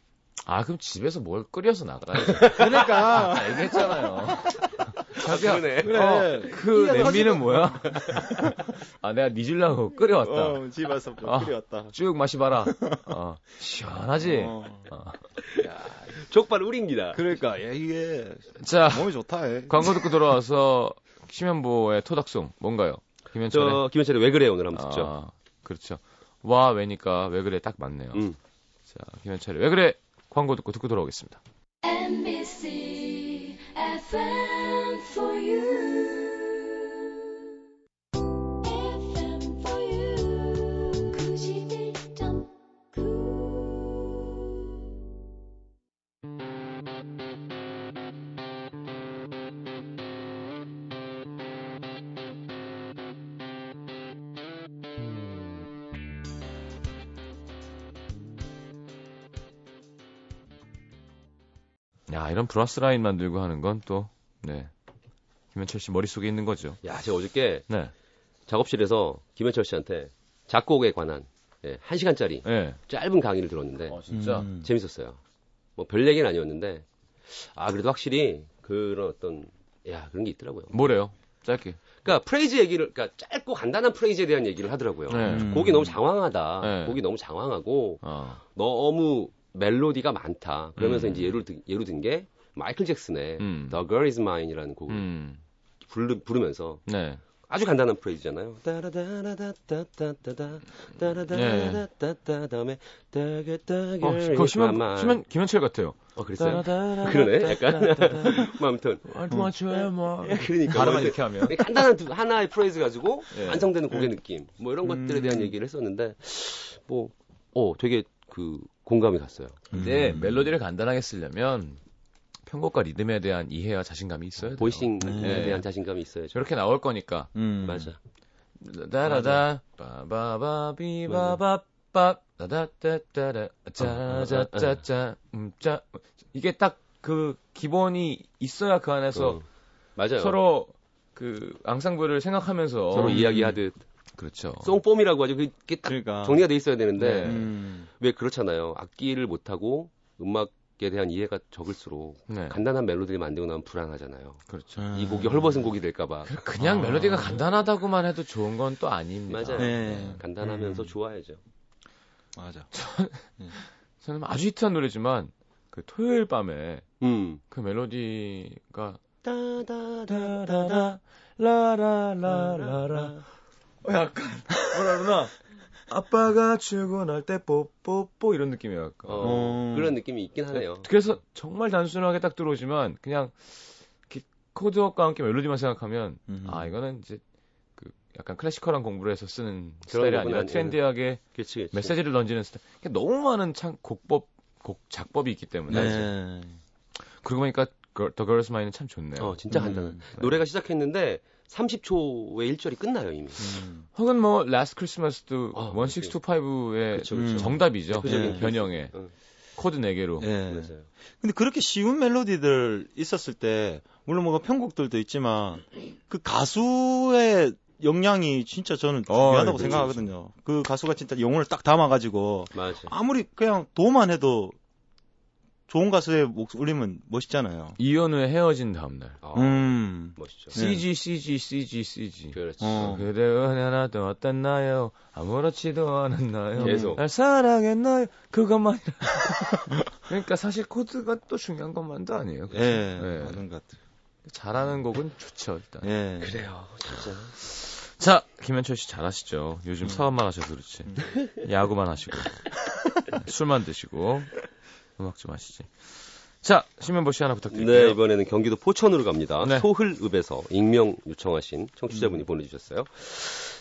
아 그럼 집에서 뭘 끓여서 나가야지. 그러니까. 아, 얘기했잖아요. 자기야, 그러네. 그래. 어, 그 냄비는 뭐야? 아 내가 니질라고 끓여왔다. 어, 집에서 좀 아. 끓여왔다. 쭉 마시봐라. 어, 시원하지. 어. 어. 족발 우린기다. 그러니까 야, 이게 자 몸이 좋다. 해. 광고 듣고 돌아와서 심현보의 토닥송 뭔가요? 김현철의 저 김현철의 왜 그래 오늘 한번 듣죠. 아, 그렇죠. 와 왜니까 왜 그래 딱 맞네요. 음. 자 김현철의 왜 그래 광고 듣고 듣고 돌아오겠습니다. NBC FM 이런 brass line 만들고 하는 건 또 네. 김현철 씨 머릿속에 있는 거죠. 야 제가 어저께 네. 작업실에서 김현철 씨한테 작곡에 관한 예, 1시간짜리 네. 짧은 강의를 들었는데 어, 진짜. 음. 재밌었어요. 뭐 별 얘기는 아니었는데 아 그래도 확실히 그런 어떤 야 그런 게 있더라고요. 뭐래요? 짧게. 그러니까 프레이즈 얘기를 그러니까 짧고 간단한 프레이즈에 대한 얘기를 하더라고요. 네. 음. 곡이 너무 장황하다. 네. 곡이 너무 장황하고 어. 너무 멜로디가 많다. 그러면서 음. 이제 예를 든, 예로 든 게 마이클 잭슨의 음. The Girl Is Mine이라는 곡을 음. 부르, 부르면서 네. 아주 간단한 프레이즈잖아요. 따라다라다따따따다 따라다라다따따 다음에 따가따가 어, 그거 심현, 심현, 김현철 같아요. 어 그랬어요? 그러네 약간 뭐 아무튼 뭐. 그러니까 발음만 뭐 이렇게 하면. 간단한 두- 하나의 프레이즈 가지고 예. 완성되는 곡의 느낌 뭐 이런 것들에 대한 얘기를 했었는데 뭐 어 되게 그 공감이 갔어요. 근데 음. 멜로디를 간단하게 쓰려면 편곡과 리듬에 대한 이해와 자신감이 있어야 돼요. 보이싱에 네. 대한 자신감이 있어야죠. 저렇게 나올 거니까. 음. 맞아. 다라다 빠바바비 바바빠 다다따따라 짜자짜짜 음짜 이게 딱 그 기본이 있어야 그 안에서 어, 맞아요. 서로 그 앙상블을 생각하면서 서로 이야기하듯 그렇죠. 송폼이라고 하죠. 그게 딱 그러니까. 정리가 돼 있어야 되는데 네. 음. 왜 그렇잖아요. 악기를 못 하고 음악에 대한 이해가 적을수록 네. 간단한 멜로디를 만들고 나면 불안하잖아요. 그렇죠. 이 곡이 헐벗은 곡이 될까봐. 그냥 아. 멜로디가 간단하다고만 해도 좋은 건 또 아닙니다. 맞아요. 네. 간단하면서 음. 좋아야죠. 맞아. 저는 아주 히트한 노래지만 그 토요일 밤에 음. 그 멜로디가 따다다다다 라라라라라 어, 약간 뭐라 그러나 아빠가 출근할 때 뽀뽀뽀 이런 느낌이에요 약간 어, 어. 그런 느낌이 있긴 하네요. 그래서 정말 단순하게 딱 들어오지만 그냥 코드업과 함께 멜로디만 생각하면 음. 아 이거는 이제 그 약간 클래시컬한 공부를 해서 쓰는 스타일이. 아니라 예. 트렌디하게 그렇지, 그렇지. 메시지를 던지는 스타일 그러니까 너무 많은 참 곡법 곡 작법이 있기 때문에 네. 그러고 보니까 그, The Girl Is Mine은 참 좋네요. 어, 진짜 음. 간단한. 노래가 시작했는데 30초에 1절이 끝나요, 이미. 음. 혹은 뭐 Last Christmas도 아, 1625의 그쵸, 그쵸. 정답이죠. 대표적인 변형에 응. 코드 4개로. 예. 맞아요. 근데 그렇게 쉬운 멜로디들 있었을 때 물론 뭐 편곡들도 있지만 그 가수의 역량이 진짜 저는 어, 중요하다고 그렇죠, 생각하거든요. 그 가수가 진짜 영혼을 딱 담아가지고 맞아. 아무리 그냥 도만 해도 좋은 가수의 목 울리면 멋있잖아요. 이현우의 헤어진 다음날. 아, 음. 멋있죠. 네. CG, CG, CG, CG. 그렇죠. 어. 그대가 하나도 어땠나요? 아무렇지도 않았나요? 계속. 날 사랑했나요? 그것만. 그러니까 사실 코드가 또 중요한 것만도 아니에요. 그쵸? 예, 네. 맞는 것 같아요. 잘하는 곡은 좋죠, 일단. 예. 그래요, 진짜. 자, 김현철 씨 잘하시죠. 요즘 사업만 하셔서 그렇지. 야구만 하시고. 술만 드시고. 음악 좀 하시지. 자, 신면보 씨 하나 부탁드릴게요. 네, 이번에는 경기도 포천으로 갑니다. 네. 소흘읍에서 익명 요청하신 청취자분이 보내주셨어요.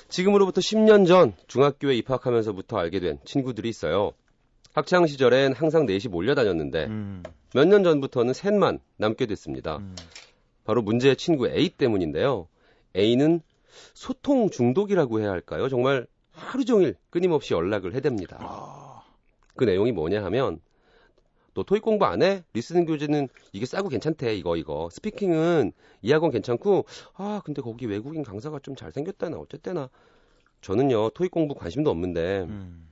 지금으로부터 10년 전 중학교에 입학하면서부터 알게 된 친구들이 있어요. 학창 시절엔 항상 넷이 몰려다녔는데 음. 몇년 전부터는 셋만 남게 됐습니다. 음. 바로 문제의 친구 A 때문인데요. A는 소통 중독이라고 해야 할까요? 정말 하루 종일 끊임없이 연락을 해댑니다. 아. 그 내용이 뭐냐 하면 너 토익 공부 안 해? listening 교재는 이게 싸고 괜찮대 이거 이거 speaking은 이 학원 괜찮고 아 근데 거기 외국인 강사가 좀 잘생겼다나 어쨌대나 저는요 토익 공부 관심도 없는데 음.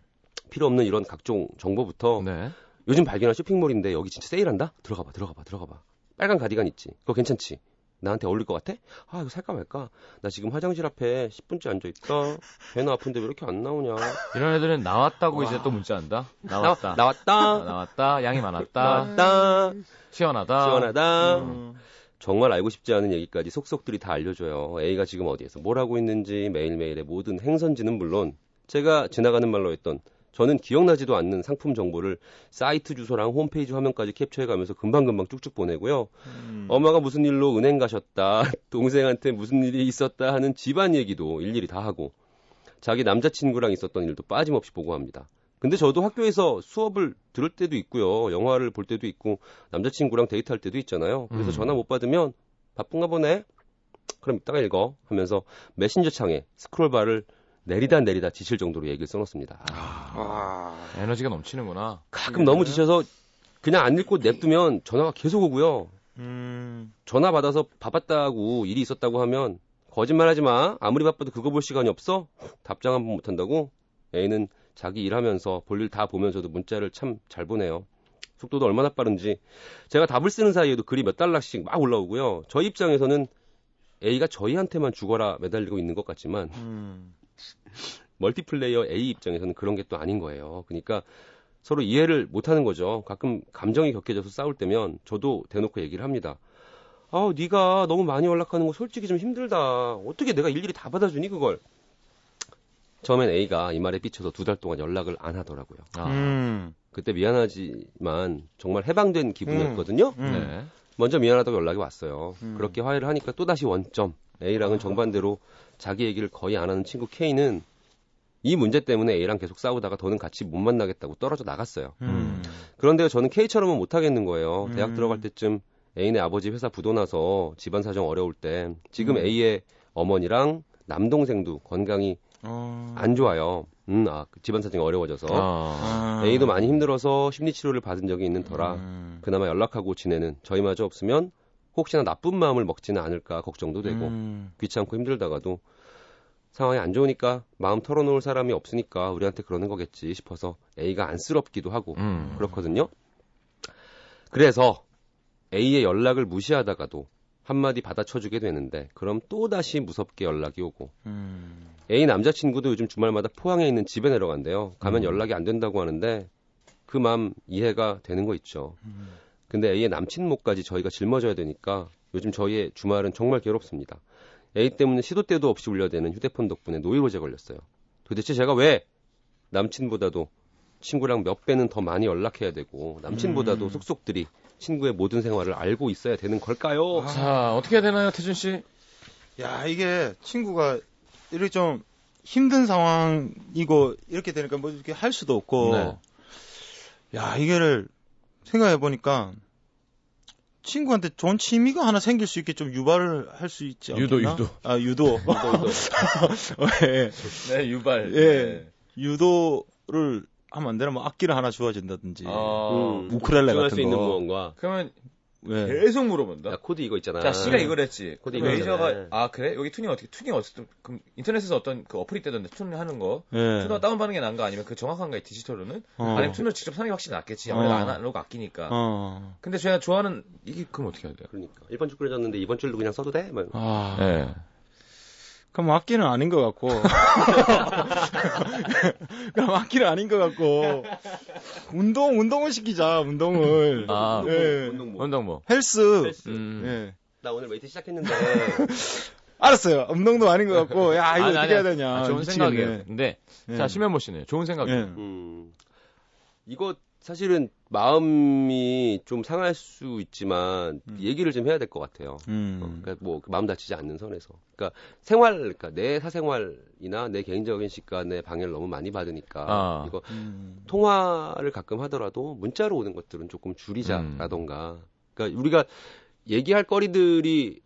필요 없는 이런 각종 정보부터 네. 요즘 발견한 쇼핑몰인데 여기 진짜 세일한다? 들어가봐 들어가봐 들어가봐 빨간 가디건 있지 그거 괜찮지? 나한테 어울릴 것 같아? 아 이거 살까 말까? 나 지금 화장실 앞에 10분째 앉아있다 배는 아픈데 왜 이렇게 안 나오냐 이런 애들은 나왔다고 와. 이제 또 문자 한다. 나, 나왔다. 나 왔다 아, 나왔다. 양이 많았다. 나왔다 시원하다. 시원하다 음. 정말 알고 싶지 않은 얘기까지 속속들이 다 알려줘요. A가 지금 어디에서 뭘 하고 있는지 매일매일의 모든 행선지는 물론 제가 지나가는 말로 했던 저는 기억나지도 않는 상품 정보를 사이트 주소랑 홈페이지 화면까지 캡처해가면서 금방금방 쭉쭉 보내고요. 음. 엄마가 무슨 일로 은행 가셨다, 동생한테 무슨 일이 있었다 하는 집안 얘기도 일일이 다 하고 자기 남자친구랑 있었던 일도 빠짐없이 보고합니다. 근데 저도 학교에서 수업을 들을 때도 있고요. 영화를 볼 때도 있고 남자친구랑 데이트할 때도 있잖아요. 그래서 음. 전화 못 받으면 바쁜가 보네. 그럼 이따가 읽어 하면서 메신저 창에 스크롤바를 내리다 내리다 지칠 정도로 얘기를 써놓습니다. 아. 에너지가 넘치는구나. 가끔 너무 지쳐서 그냥 안 읽고 냅두면 전화가 계속 오고요. 음. 전화 받아서 바빴다고 일이 있었다고 하면 거짓말하지 마. 아무리 바빠도 그거 볼 시간이 없어. 답장 한 번 못 한다고. 애는 자기 일하면서 볼일 다 보면서도 문자를 참 잘 보내요. 속도도 얼마나 빠른지. 제가 답을 쓰는 사이에도 글이 몇 달락씩 막 올라오고요. 저희 입장에서는 A가 저희한테만 죽어라 매달리고 있는 것 같지만 음. 멀티플레이어 A 입장에서는 그런 게 또 아닌 거예요. 그러니까 서로 이해를 못 하는 거죠. 가끔 감정이 격해져서 싸울 때면 저도 대놓고 얘기를 합니다. 아, 네가 너무 많이 연락하는 거 솔직히 좀 힘들다. 어떻게 내가 일일이 다 받아주니 그걸? 처음엔 A가 이 말에 삐쳐서 두 달 동안 연락을 안 하더라고요. 아, 음. 그때 미안하지만 정말 해방된 기분이었거든요. 음. 네. 먼저 미안하다고 연락이 왔어요. 음. 그렇게 화해를 하니까 또다시 원점. A랑은 정반대로 자기 얘기를 거의 안 하는 친구 K는 이 문제 때문에 A랑 계속 싸우다가 더는 같이 못 만나겠다고 떨어져 나갔어요. 음. 그런데 저는 K처럼은 못 하겠는 거예요. 대학 음. 들어갈 때쯤 A네 아버지 회사 부도나서 집안 사정 어려울 때 지금 음. A의 어머니랑 남동생도 건강이 어. 안 좋아요. 음, 아, 그 집안 사정이 어려워져서. 아. 아. A도 많이 힘들어서 심리 치료를 받은 적이 있는 터라 음. 그나마 연락하고 지내는 저희마저 없으면 혹시나 나쁜 마음을 먹지는 않을까 걱정도 되고 음. 귀찮고 힘들다가도 상황이 안 좋으니까 마음 털어놓을 사람이 없으니까 우리한테 그러는 거겠지 싶어서 A가 안쓰럽기도 하고 음. 그렇거든요. 그래서 A의 연락을 무시하다가도 한마디 받아쳐주게 되는데 그럼 또다시 무섭게 연락이 오고 음. A 남자친구도 요즘 주말마다 포항에 있는 집에 내려간대요. 가면 음. 연락이 안 된다고 하는데 그 마음 이해가 되는 거 있죠. 음. 근데 A의 남친 목까지 저희가 짊어져야 되니까 요즘 저희의 주말은 정말 괴롭습니다. A 때문에 시도 때도 없이 울려대는 휴대폰 덕분에 노이로제 걸렸어요. 도대체 제가 왜 남친보다도 친구랑 몇 배는 더 많이 연락해야 되고 남친보다도 음. 속속들이 친구의 모든 생활을 알고 있어야 되는 걸까요? 자, 어떻게 해야 되나요, 태준 씨? 야, 이게 친구가 이렇게 좀 힘든 상황이고 이렇게 되니까 뭐 이렇게 할 수도 없고. 네. 야, 이거를 생각해 보니까 친구한테 좋은 취미가 하나 생길 수 있게 좀 유발을 할 수 있지 않나? 유도, 유도. 아, 유도. 예. 네, 유발. 예. 유도를 하면 안 되나? 뭐 악기를 하나 주어진다든지. 어, 음, 집중할 같은 수 있는 거. 무언가. 그러면 왜? 계속 물어본다. 야, 코드 이거 있잖아. 자, C가 이걸 했지. 코드 이거 메이저가 있잖아. 아 그래? 여기 튜닝 어떻게 튜닝 어쨌든 그럼 인터넷에서 어떤 그 어플이 뜨던데 튜닝 하는 거 예. 튜너 다운 받는 게 나은가 아니면 그 정확한가 이 디지털로는 어. 아니면 튜너 직접 사는 게 확실히 낫겠지. 아무래도 어. 아날로그 악기니까. 어. 근데 제가 좋아하는 이게 그럼 어떻게 해야 돼요? 그러니까 1번 줄 그려졌는데 2번 줄도 그냥 써도 돼? 막. 아. 네. 그럼 악기는 아닌 것 같고. 그럼 악기는 아닌 것 같고. 운동, 운동을 시키자, 운동을. 아, 예. 운동 뭐. 운동 뭐. 헬스. 음. 예. 나 오늘 웨이트 시작했는데 알았어요. 운동도 아닌 것 같고. 야, 이거 아니, 어떻게 아니, 해야 되냐. 아, 좋은 미치겠네. 생각이에요. 근데 예. 자 심현보 씨는 좋은 생각이에요. 예. 음. 이거 사실은 마음이 좀 상할 수 있지만 음. 얘기를 좀 해야 될 것 같아요. 어, 음. 그러니까 뭐 마음 다치지 않는 선에서. 그러니까 생활, 그러니까 내 사생활이나 내 개인적인 시간에 방해를 너무 많이 받으니까 아. 이거 음. 통화를 가끔 하더라도 문자로 오는 것들은 조금 줄이자라던가. 그러니까 우리가 얘기할 거리들이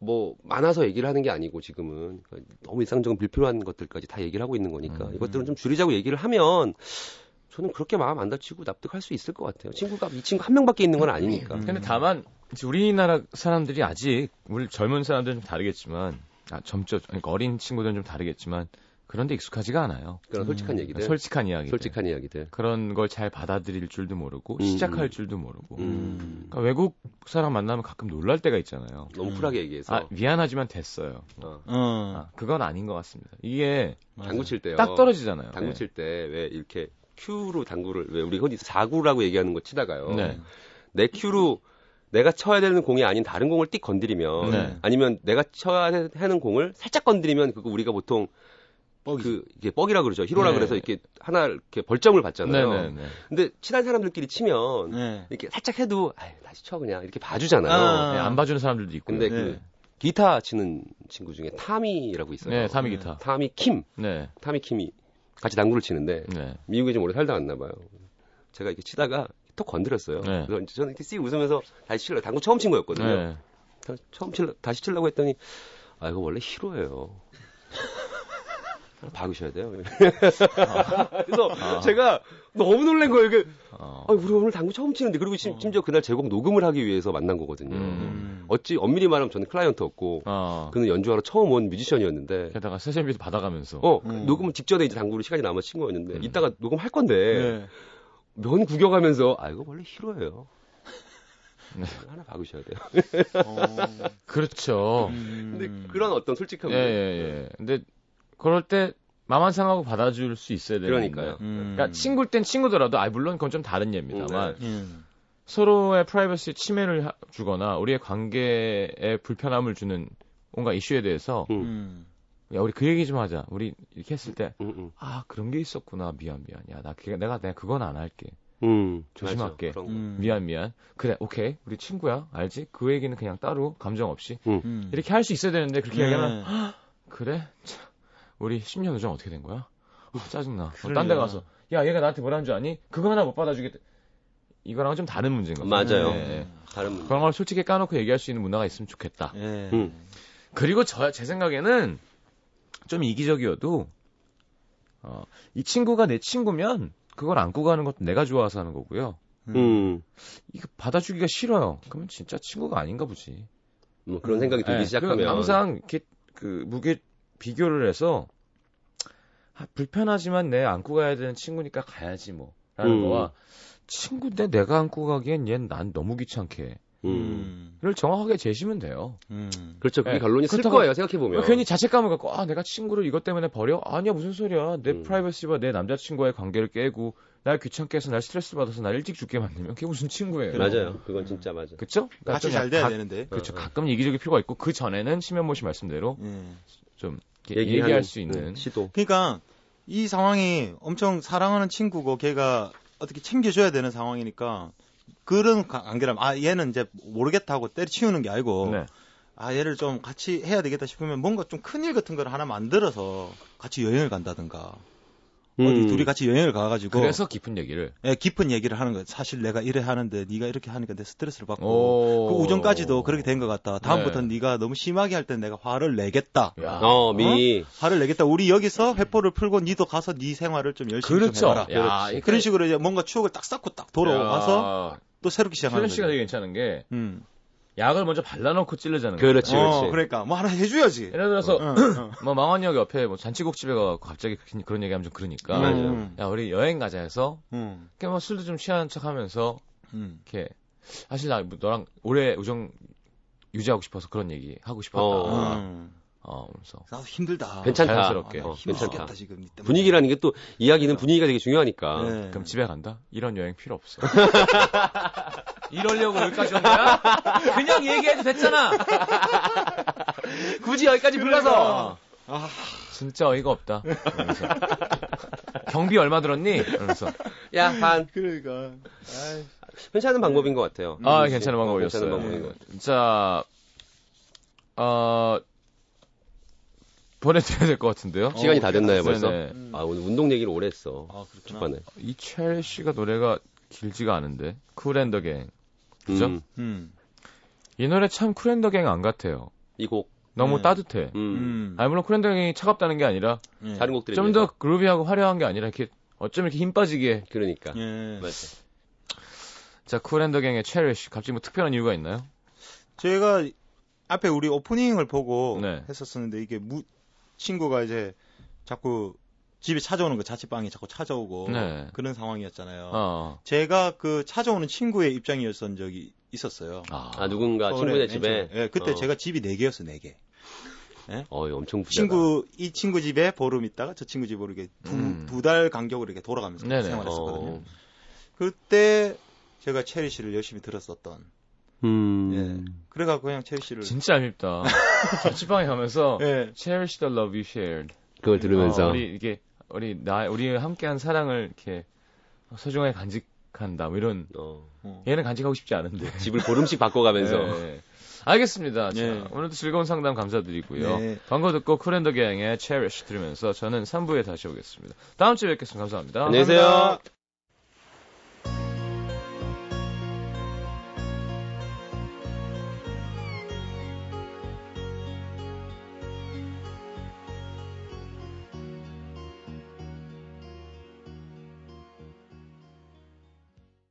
뭐 많아서 얘기를 하는 게 아니고 지금은 그러니까 너무 일상적인 불필요한 것들까지 다 얘기를 하고 있는 거니까 음. 이것들은 좀 줄이자고 얘기를 하면 저는 그렇게 마음 안 다치고 납득할 수 있을 것 같아요. 친구가 이 친구 한 명밖에 있는 건 아니니까. 음. 근데 다만 이제 우리나라 사람들이 아직 우리 젊은 사람들은 좀 다르겠지만 아 젊죠 그러니까 어린 친구들은 좀 다르겠지만 그런데 익숙하지가 않아요. 그런 솔직한 음. 얘기들, 솔직한 이야기. 솔직한 이야기들. 그런 걸 잘 받아들일 줄도 모르고 음, 시작할 음. 줄도 모르고. 음. 그러니까 외국 사람 만나면 가끔 놀랄 때가 있잖아요. 너무 음. 쿨하게 얘기해서 아 미안하지만 됐어요. 어, 어. 아, 그건 아닌 것 같습니다. 이게 당구 칠 때요. 딱 떨어지잖아요. 당구 네. 칠때 왜 이렇게 큐로 당구를 왜 우리 흔히 사구라고 얘기하는 거 치다가요. 네. 내 큐로 내가 쳐야 되는 공이 아닌 다른 공을 띡 건드리면 네. 아니면 내가 쳐야 하는 공을 살짝 건드리면 그거 우리가 보통 뻑이. 그 이게 뻑이라 그러죠. 히로라 네. 그래서 이렇게 하나 이렇게 벌점을 받잖아요. 네네네. 근데 친한 사람들끼리 치면 네. 이렇게 살짝 해도 아이, 다시 쳐 그냥 이렇게 봐주잖아요. 아. 네, 안 봐주는 사람들도 있고. 근데 네. 그 네. 기타 치는 친구 중에 타미라고 있어요. 네, 타미 기타. 타미 킴, 네. 타미 킴이 같이 당구를 치는데 네. 미국에 좀 오래 살다 왔나 봐요. 제가 이렇게 치다가 톡 건드렸어요. 네. 그래서 저는 이렇게 씩 웃으면서 다시 치려고 당구 처음 친 거였거든요. 네. 다- 처음 칠 다시 치려고 했더니 아 이거 원래 히로예요. 박으셔야 돼요. 그래서 아. 제가 너무 놀란 거예요. 이게 어. 아, 우리 오늘 당구 처음 치는데 그리고 심, 심지어 그날 제곡 녹음을 하기 위해서 만난 거거든요. 음. 어찌 엄밀히 말하면 저는 클라이언트였고 어. 그는 연주하러 처음 온 뮤지션이었는데 게다가 세션비도 받아가면서. 어 음. 녹음 직전에 이제 당구를 시간이 남아 친 거였는데 음. 이따가 녹음할 건데 네. 면 구경하면서 아 이거 원래 히로예요. 네. 하나 박으셔야 돼요. 어. 그렇죠. 음. 근데 그런 어떤 솔직함 예, 예, 예. 근데 그럴 때 마만 상하고 받아줄 수 있어야 되는 그러니까요. 음. 그러니까 친구일 땐 친구더라도 아 물론 그건 좀 다른 예입니다만 네. 음. 서로의 프라이버시 침해를 하- 주거나 우리의 관계에 불편함을 주는 뭔가 이슈에 대해서 음. 음. 야 우리 그 얘기 좀 하자. 우리 이렇게 했을 때 음. 아 그런 게 있었구나 미안 미안 야나 내가 내가 그건 안 할게 음, 조심할게. 음. 미안 미안 그래 오케이 우리 친구야 알지 그 얘기는 그냥 따로 감정 없이 음. 이렇게 할 수 있어야 되는데 그렇게 네. 얘기하면 그래 참, 우리 10년 우정 어떻게 된 거야 어, 짜증나 어, 그러냐. 딴데 가서 야 얘가 나한테 뭐라는 줄 아니 그거 하나 못 받아주겠다 이거랑은 좀 다른 문제인 거죠 맞아요. 네, 네. 다른 문제. 그런 걸 솔직히 까놓고 얘기할 수 있는 문화가 있으면 좋겠다 예. 음. 그리고 저 제 생각에는 좀 이기적이어도 어, 이 친구가 내 친구면 그걸 안고 가는 것도 내가 좋아서 하는 거고요. 음, 이거 받아주기가 싫어요. 그러면 진짜 친구가 아닌가 보지. 뭐 그런 생각이 들기 네, 시작하면 그 항상 이렇게 그 무게 비교를 해서 아, 불편하지만 내 안고 가야 되는 친구니까 가야지 뭐 라는 음. 거와 친구인데 내가 안고 가기엔 얜 난 너무 귀찮게. 음. 를 정확하게 재시면 돼요. 음. 그렇죠. 그게 네, 결론이 쓸 거예요. 생각해 보면. 괜히 자책감을 갖고 아 내가 친구를 이것 때문에 버려? 아니야 무슨 소리야 내 음. 프라이버시와 내 남자친구와의 관계를 깨고 날 귀찮게 해서 날 스트레스 받아서 날 일찍 죽게 만들면 그게 무슨 친구예요 맞아요. 그건 진짜 맞아. 그쵸? 그러니까 같이 좀잘 돼야 가- 되는데. 그렇죠 어, 어. 가끔 이기적일 필요가 있고 그 전에는 심현모 씨 말씀대로 예. 좀 얘기하는, 얘기할 수 있는 네, 시도. 그러니까 이 상황이 엄청 사랑하는 친구고 걔가 어떻게 챙겨줘야 되는 상황이니까 그런 가- 관계라면 아 얘는 이제 모르겠다 하고 때려치우는 게 아니고 네. 아 얘를 좀 같이 해야 되겠다 싶으면 뭔가 좀 큰 일 같은 걸 하나 만들어서 같이 여행을 간다든가 어디 음. 둘이 같이 여행을 가가지고 그래서 깊은 얘기를 예, 깊은 얘기를 하는 거예요. 사실 내가 이래 하는데 네가 이렇게 하니까 내 스트레스를 받고 오. 그 우정까지도 그렇게 된 것 같다. 다음부터는 네. 네가 너무 심하게 할 땐 내가 화를 내겠다. 야. 어, 미. 화를 내겠다. 우리 여기서 회포를 풀고 니도 가서 네 생활을 좀 열심히 그렇죠 좀 해봐라. 야, 그런 식으로 이제 뭔가 추억을 딱 쌓고 딱 돌아와서 야, 또 새롭게 시작하는 최현 씨가 거죠. 되게 괜찮은 게 음. 약을 먼저 발라놓고 찌르자는 거예요. 그렇지, 어, 그렇지. 그러니까 뭐 하나 해줘야지. 예를 들어서 어, 어. 뭐 망원역 옆에 뭐 잔치국 집에 가고 갑자기 그- 그런 얘기하면 좀 그러니까 맞아요. 음. 야 우리 여행 가자 해서 음. 이렇게 뭐 술도 좀 취한 척하면서 음. 이렇게 사실 나 너랑 오래 우정 유지하고 싶어서 그런 얘기 하고 싶었다. 어. 어, 음. 그래서 나도 힘들다. 괜찮다. 자연스럽게. 아, 나 어, 힘들겠다 괜찮다. 지금. 분위기라는 게 또 이야기는 분위기가 되게 중요하니까. 네. 그럼 집에 간다? 이런 여행 필요 없어. 이러려고 여기까지 온 거야? 그냥 얘기해도 됐잖아. 굳이 여기까지 불러서. 아. 진짜 어이가 없다. 경비 얼마 들었니? 이러면서. 야, 반. 그러니까. 괜찮은 방법인 것 같아요. 아, 음, 괜찮은 어, 방법이었어요. 괜찮은 방법인 것 같아요. 자, 어, 보내드려야 될 것 같은데요. 시간이 다 됐나요, 벌써? 네네. 아, 오늘 운동 얘기를 오래 했어. 아, 그렇구나. 초반에. 이 첼시가 노래가 길지가 않은데. 쿨앤더갱. 그죠? 음, 음. 이 노래 참 쿨앤더갱 안 같아요. 이 곡. 너무 네. 따뜻해. 음. 음. 아니 물론 쿨앤더갱이 차갑다는 게 아니라 예. 다른 곡들이 좀 더 그루비하고 화려한 게 아니라 이렇게 어쩜 이렇게 힘 빠지게. 그러니까. 예. 맞아. 자 쿨앤더갱의 체리쉬. 갑자기 뭐 특별한 이유가 있나요? 제가 앞에 우리 오프닝을 보고 네. 했었었는데 이게 무 친구가 이제 자꾸 집에 찾아오는 거 자취방에 자꾸 찾아오고 네. 그런 상황이었잖아요. 어. 제가 그 찾아오는 친구의 입장이었던 적이 있었어요. 아, 아, 누군가 친구네 집에. 예, 그때 어. 제가 집이 네 개였어, 네 개. 어, 이거 엄청 부자다. 친구 이 친구 집에 보름 있다가 저 친구 집으로 이렇게 음. 두달 간격으로 이렇게 돌아가면서 네네. 생활했었거든요. 어. 그때 제가 체리 씨를 열심히 들었었던. 음. 예. 그래갖고 그냥 체리 씨를 진짜 얄밉다. 자취방에 가면서 예. Cherish the love you shared. 그걸 들으면서. 어, 우리 이게 우리 나 우리 함께한 사랑을 이렇게 소중하게 간직한다. 뭐 이런 어, 얘는 간직하고 싶지 않은데. 집을 보름씩 바꿔가면서. 네. 알겠습니다. 자, 네. 오늘도 즐거운 상담 감사드리고요. 네. 광고 듣고 쿨앤더 갱의 Cherish 들으면서 저는 3부에 다시 오겠습니다. 다음 주에 뵙겠습니다. 감사합니다. 안녕히 계세요.